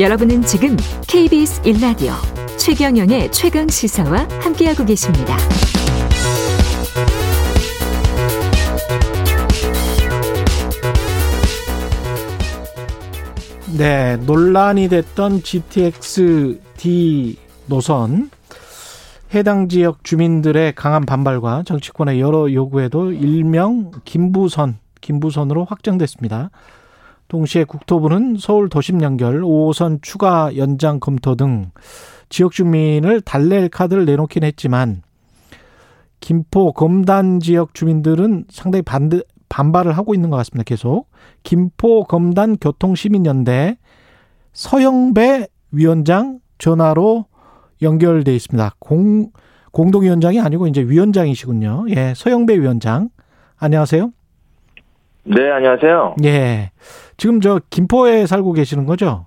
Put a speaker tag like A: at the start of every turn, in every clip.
A: 여러분은 지금 KBS 1라디오 최경영의 최강 시사와 함께하고 계십니다.
B: 네, 논란이 됐던 GTX D 노선 해당 지역 주민들의 강한 반발과 정치권의 여러 요구에도 일명 김부선, 김부선으로 확정됐습니다. 동시에 국토부는 서울 도심 연결 5호선 추가 연장 검토 등 지역 주민을 달랠 카드를 내놓긴 했지만 김포 검단 지역 주민들은 상당히 반대 반발을 하고 있는 것 같습니다. 계속 김포 검단 교통 시민연대 서영배 위원장 전화로 연결돼 있습니다. 공 공동위원장이 아니고 이제 위원장이시군요. 예, 서영배 위원장 안녕하세요.
C: 네, 안녕하세요.
B: 예. 지금 저 김포에 살고 계시는 거죠?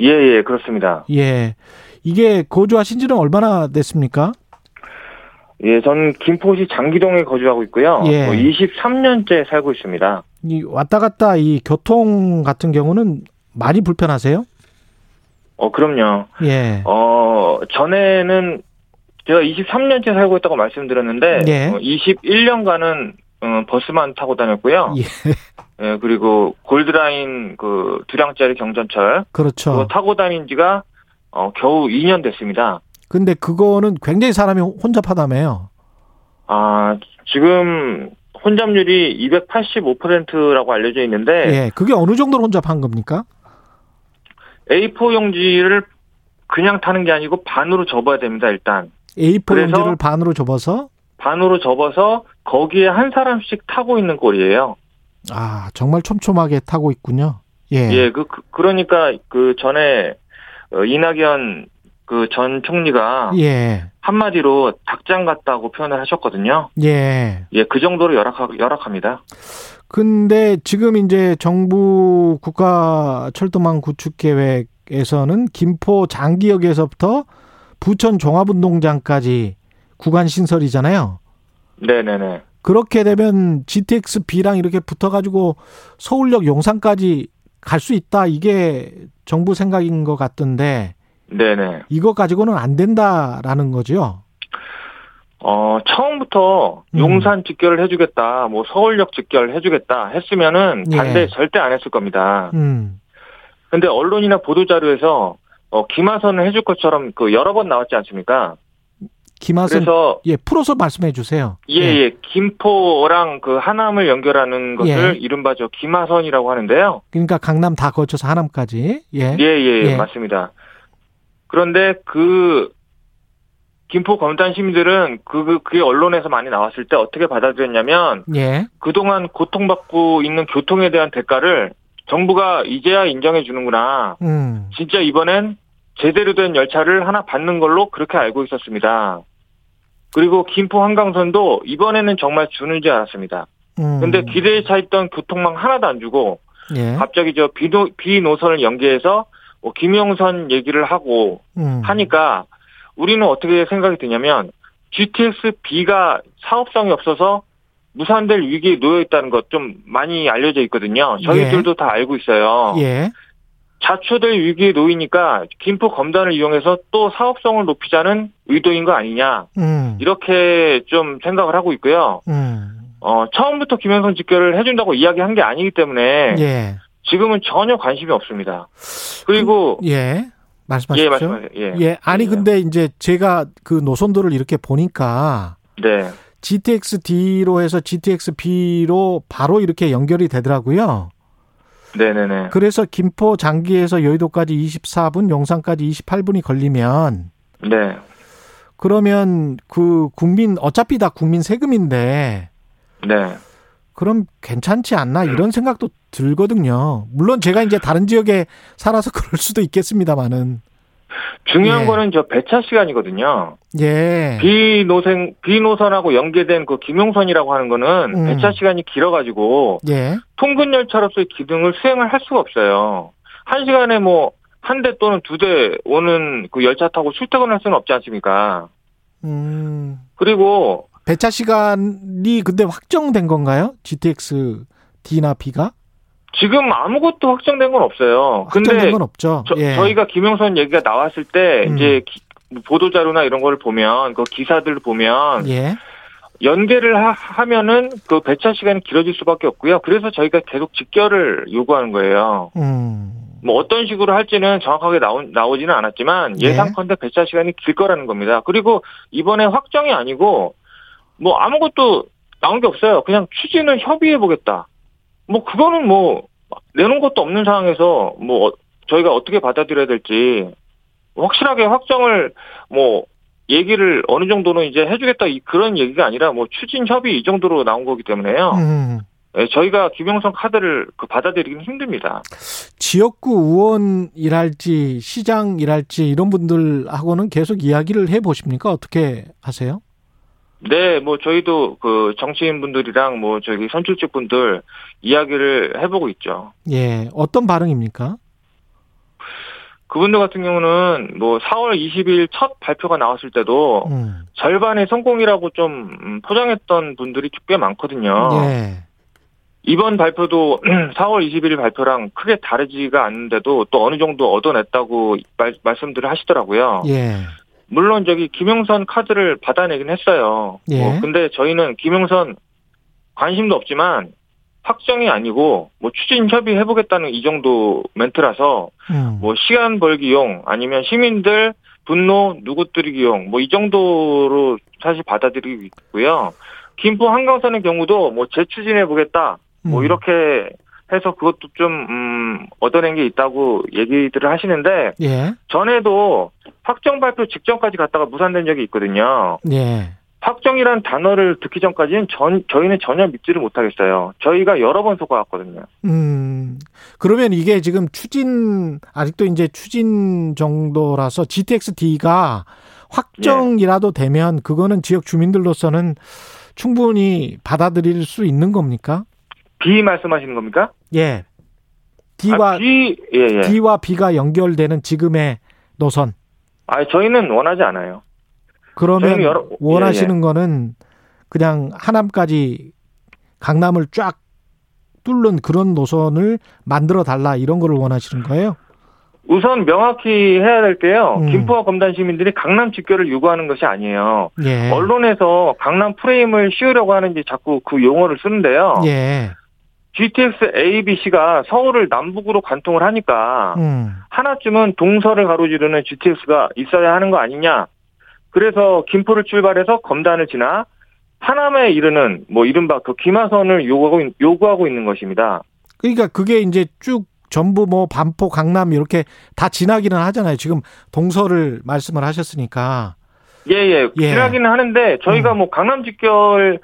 C: 예, 예, 그렇습니다.
B: 예. 이게 거주하신 지는 얼마나 됐습니까?
C: 예, 전 김포시 장기동에 거주하고 있고요.
B: 예.
C: 뭐 23년째 살고 있습니다.
B: 이 왔다 갔다 이 교통 같은 경우는 많이 불편하세요?
C: 어, 그럼요.
B: 예.
C: 어, 전에는 제가 23년째 살고 있다고 말씀드렸는데,
B: 예.
C: 어, 21년간은 어, 버스만 타고 다녔고요.
B: 예.
C: 예, 그리고 골드라인 그 두량짜리 경전철
B: 그렇죠.
C: 그거 타고 다닌 지가 어, 겨우 2년 됐습니다.
B: 근데 그거는 굉장히 사람이 혼잡하다며요.
C: 아, 지금 혼잡률이 285%라고 알려져 있는데,
B: 예. 그게 어느 정도로 혼잡한 겁니까?
C: A4 용지를 그냥 타는 게 아니고 반으로 접어야 됩니다, 일단.
B: A4
C: 그래서-
B: 용지를 반으로 접어서
C: 반으로 접어서 거기에 한 사람씩 타고 있는 꼴이에요.
B: 아, 정말 촘촘하게 타고 있군요. 예.
C: 예, 그, 그, 러니까그 전에 어, 이낙연 그 전 총리가
B: 예.
C: 한마디로 닭장 같다고 표현을 하셨거든요.
B: 예.
C: 예, 그 정도로 열악, 열악합니다.
B: 근데 지금 이제 정부 국가 철도망 구축 계획에서는 김포 장기역에서부터 부천 종합운동장까지 구간 신설이잖아요.
C: 네네네.
B: 그렇게 되면 GTX B랑 이렇게 붙어가지고 서울역 용산까지 갈 수 있다. 이게 정부 생각인 것 같던데
C: 네네.
B: 이거 가지고는 안 된다라는 거죠.
C: 어, 처음부터
B: 음.
C: 용산 직결을 해주겠다, 뭐 서울역 직결 해주겠다 했으면은
B: 예.
C: 반대 절대 안 했을 겁니다.
B: 음.
C: 근데 언론이나 보도 자료에서 어, 김하선을 해줄 것처럼 그 여러 번 나왔지 않습니까?
B: 김하선
C: 그래서
B: 예 풀어서 말씀해 주세요.
C: 예, 예, 김포랑 그 하남을 연결하는 것을
B: 예.
C: 이른바 저 김하선이라고 하는데요.
B: 그러니까 강남 다 거쳐서 하남까지. 예.
C: 예, 예,
B: 예.
C: 맞습니다. 그런데 그 김포 검단 시민들은 그, 그, 그게 언론에서 많이 나왔을 때 어떻게 받아들였냐면
B: 예.
C: 그동안 고통받고 있는 교통에 대한 대가를 정부가 이제야 인정해 주는구나.
B: 음.
C: 진짜 이번엔 제대로 된 열차를 하나 받는 걸로 그렇게 알고 있었습니다. 그리고 김포 한강선도 이번에는 정말 주는 줄 알았습니다.
B: 음.
C: 근데 기대에 차 있던 교통망 하나도 안 주고
B: 예.
C: 갑자기 저 비노, 비노선을 연계해서 뭐 김영선 얘기를 하고
B: 음.
C: 하니까 우리는 어떻게 생각이 드냐면 GTX B가 사업성이 없어서 무산될 위기에 놓여 있다는 것 좀 많이 알려져 있거든요. 저희들도 다 알고 있어요.
B: 예.
C: 자초될 위기에 놓이니까 김포 검단을 이용해서 또 사업성을 높이자는 의도인 거 아니냐
B: 음.
C: 이렇게 좀 생각을 하고 있고요.
B: 음.
C: 어, 처음부터 김영선 직결을 해준다고 이야기한 게 아니기 때문에
B: 예.
C: 지금은 전혀 관심이 없습니다. 그리고
B: 예. 말씀하십시오.
C: 예 말씀하세요. 예.
B: 예. 아니
C: 예.
B: 근데 이제 제가 그 노선도를 이렇게 보니까
C: 네.
B: GTX D로 해서 GTX B로 바로 이렇게 연결이 되더라고요.
C: 네네네.
B: 그래서 김포 장기에서 여의도까지 24분, 용산까지 28분이 걸리면
C: 네.
B: 그러면 그 국민 어차피 다 국민 세금인데
C: 네.
B: 그럼 괜찮지 않나 이런 생각도 들거든요. 물론 제가 이제 다른 지역에 살아서 그럴 수도 있겠습니다만은
C: 중요한
B: 예.
C: 거는 저 배차 시간이거든요.
B: 예.
C: 비노선 비노선하고 연계된 그 김용선이라고 하는 거는
B: 음.
C: 배차 시간이 길어가지고
B: 예.
C: 통근 열차로서의 기능을 수행을 할 수가 없어요. 한 시간에 뭐 한 대 또는 두 대 오는 그 열차 타고 출퇴근할 수는 없지 않습니까?
B: 음.
C: 그리고
B: 배차 시간이 근데 확정된 건가요? GTX D나 B가?
C: 지금 아무것도 확정된 건 없어요.
B: 확정된
C: 근데
B: 건 없죠.
C: 저,
B: 예.
C: 희가 김영선 얘기가 나왔을 때
B: 음.
C: 이제 기- 보도 자료나 이런 걸 보면 그 기사들 보면
B: 예.
C: 연계를 하, 면은그 배차 시간이 길어질 수밖에 없고요. 그래서 저희가 계속 직결을 요구하는 거예요.
B: 음.
C: 뭐 어떤 식으로 할지는 정확하게 나오, 나오지는 않았지만
B: 예.
C: 예상컨대 배차 시간이 길 거라는 겁니다. 그리고 이번에 확정이 아니고 뭐 아무것도 나온 게 없어요. 그냥 추진을 협의해 보겠다. 뭐 그거는 뭐 내놓은 것도 없는 상황에서 뭐 어- 저희가 어떻게 받아들여야 될지 확실하게 확정을 뭐 얘기를 어느 정도는 이제 해주겠다 이- 그런 얘기가 아니라 뭐 추진 협의 이 정도로 나온 거기 때문에요.
B: 음.
C: 예, 저희가 김영선 카드를 그 받아들이기는 힘듭니다.
B: 지역구 의원이랄지 시장이랄지 이런 분들하고는 계속 이야기를 해 보십니까? 어떻게 하세요?
C: 네, 뭐 저희도 그 정치인 분들이랑 뭐 저기 선출직 분들 이야기를 해보고 있죠.
B: 예. 어떤 반응입니까?
C: 그분들 같은 경우는 뭐 4월 20일 첫 발표가 나왔을 때도
B: 음.
C: 절반의 성공이라고 좀 음, 포장했던 분들이 꽤 많거든요.
B: 예.
C: 이번 발표도 4월 21일 발표랑 크게 다르지가 않는데도 또 어느 정도 얻어냈다고 말, 말씀들을 하시더라고요.
B: 예.
C: 물론 저기 김영선 카드를 받아내긴 했어요.
B: 예.
C: 뭐 근데 저희는 김영선 관심도 없지만 확정이 아니고 뭐 추진 협의 해보겠다는 이 정도 멘트라서
B: 음.
C: 뭐 시간 벌기용 아니면 시민들 분노 누구뜨리기용 뭐 이 정도로 사실 받아들이고 있고요. 김포 한강선의 경우도 뭐 재추진해 보겠다 뭐
B: 음.
C: 이렇게 해서 그것도 좀 음, 얻어낸 게 있다고 얘기들을 하시는데
B: 예.
C: 전에도 확정 발표 직전까지 갔다가 무산된 적이 있거든요.
B: 예.
C: 확정이란 단어를 듣기 전까지는 전, 저희는 전혀 믿지를 못하겠어요. 저희가 여러 번 속아왔거든요.
B: 음. 그러면 이게 지금 추진 아직도 이제 추진 정도라서 GTX-D가 확정이라도 되면 그거는 지역 주민들로서는 충분히 받아들일 수 있는 겁니까?
C: B 말씀하시는 겁니까?
B: 예. D와
C: 아, B, 예, 예.
B: D와 B가 연결되는 지금의 노선.
C: 아, 저희는 원하지 않아요.
B: 그러면
C: 여러-
B: 원하시는
C: 예,
B: 거는 그냥 하남까지 강남을 쫙 뚫는 그런 노선을 만들어 달라 이런 거를 원하시는 거예요?
C: 우선 명확히 해야 될 게요.
B: 음.
C: 김포와 검단 시민들이 강남 직결을 요구하는 것이 아니에요.
B: 예.
C: 언론에서 강남 프레임을 씌우려고 하는지 자꾸 그 용어를 쓰는데요.
B: 예.
C: GTX A, B, C가 서울을 남북으로 관통을 하니까
B: 음.
C: 하나쯤은 동서를 가로지르는 GTX가 있어야 하는 거 아니냐. 그래서 김포를 출발해서 검단을 지나 하남에 이르는 뭐 이른바 그 기마선을 요구하고, 있- 요구하고 있는 것입니다.
B: 그러니까 그게 이제 쭉 전부 뭐 반포 강남 이렇게 다 지나기는 하잖아요. 지금 동서를 말씀을 하셨으니까.
C: 예, 예.
B: 예.
C: 지나기는 하는데 저희가
B: 음.
C: 뭐 강남 직결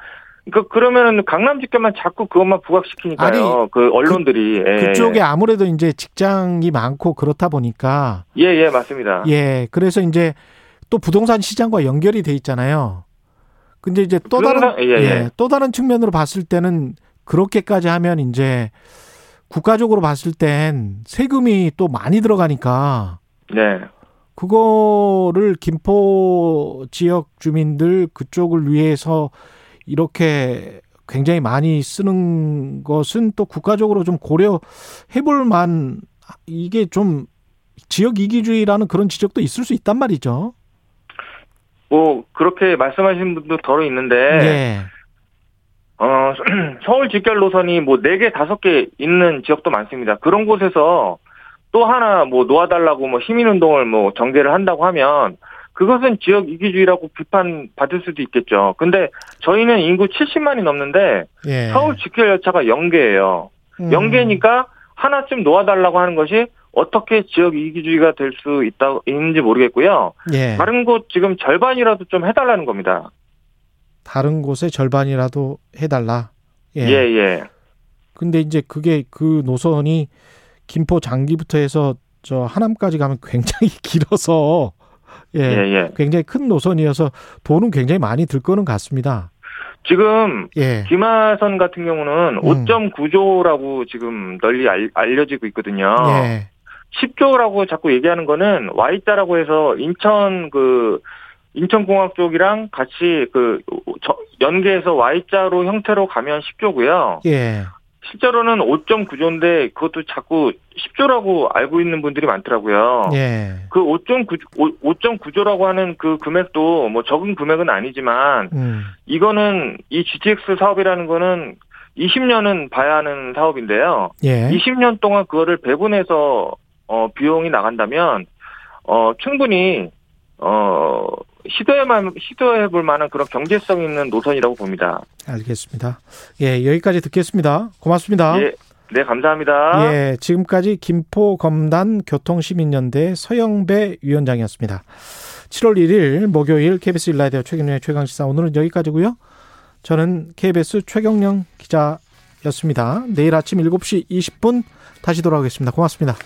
C: 그 그러면은 강남 직결만 자꾸 그것만 부각시키니까요.
B: 아니,
C: 그 언론들이 예,
B: 그쪽에 아무래도 이제 직장이 많고 그렇다 보니까
C: 예, 예, 맞습니다.
B: 예. 그래서 이제 또 부동산 시장과 연결이 돼 있잖아요. 근데 이제 또 다른
C: 부동산- 예, 예.
B: 또 다른 측면으로 봤을 때는 그렇게까지 하면 이제 국가적으로 봤을 땐 세금이 또 많이 들어가니까
C: 네.
B: 그거를 김포 지역 주민들 그쪽을 위해서 이렇게 굉장히 많이 쓰는 것은 또 국가적으로 좀 고려해 볼 만 이게 좀 지역 이기주의라는 그런 지적도 있을 수 있단 말이죠.
C: 뭐 그렇게 말씀하시는 분도 더러 있는데
B: 예.
C: 어, 서울 직결 노선이 뭐 4개, 5개 있는 지역도 많습니다. 그런 곳에서 또 하나 뭐 놓아달라고 뭐 시민운동을 뭐 전개를 한다고 하면 그것은 지역 이기주의라고 비판받을 수도 있겠죠. 근데 저희는 인구 70만이 넘는데
B: 예.
C: 서울 직결 열차가 연계예요.
B: 음.
C: 연계니까 하나쯤 놓아달라고 하는 것이 어떻게 지역 이기주의가 될 수 있다, 있는지 모르겠고요.
B: 예.
C: 다른 곳 지금 절반이라도 좀 해달라는 겁니다.
B: 다른 곳에 절반이라도 해달라.
C: 예, 예.
B: 근데 이제 그게 그 노선이 김포 장기부터 해서 저 하남까지 가면 굉장히 길어서 예,
C: 예, 예.
B: 굉장히 큰 노선이어서 돈은 굉장히 많이 들 거는 같습니다.
C: 지금
B: 예,
C: 기마선 같은 경우는
B: 음.
C: 5.9조라고 지금 널리 알, 알려지고 있거든요.
B: 예,
C: 10조라고 자꾸 얘기하는 거는 Y자라고 해서 인천 그 인천공항 쪽이랑 같이 그 저- 연계해서 Y자로 형태로 가면 10조고요.
B: 예,
C: 실제로는 5.9조인데 그것도 자꾸 10조라고 알고 있는 분들이 많더라고요.
B: 예.
C: 그 5.9, 5.9조라고 하는 그 금액도 뭐 적은 금액은 아니지만
B: 음.
C: 이거는 이 GTX 사업이라는 거는 20년은 봐야 하는 사업인데요.
B: 예.
C: 20년 동안 그거를 배분해서 어 비용이 나간다면 어 충분히 어 시도해만 시도해 볼 만한 그런 경제성 있는 노선이라고 봅니다.
B: 알겠습니다. 예, 여기까지 듣겠습니다. 고맙습니다.
C: 예, 네 감사합니다.
B: 예, 지금까지 김포 검단 교통시민연대 서영배 위원장이었습니다. 7월 1일 목요일 KBS 일라디오 최경련의 최강시사 오늘은 여기까지고요. 저는 KBS 최경령 기자였습니다. 내일 아침 7시 20분 다시 돌아오겠습니다. 고맙습니다.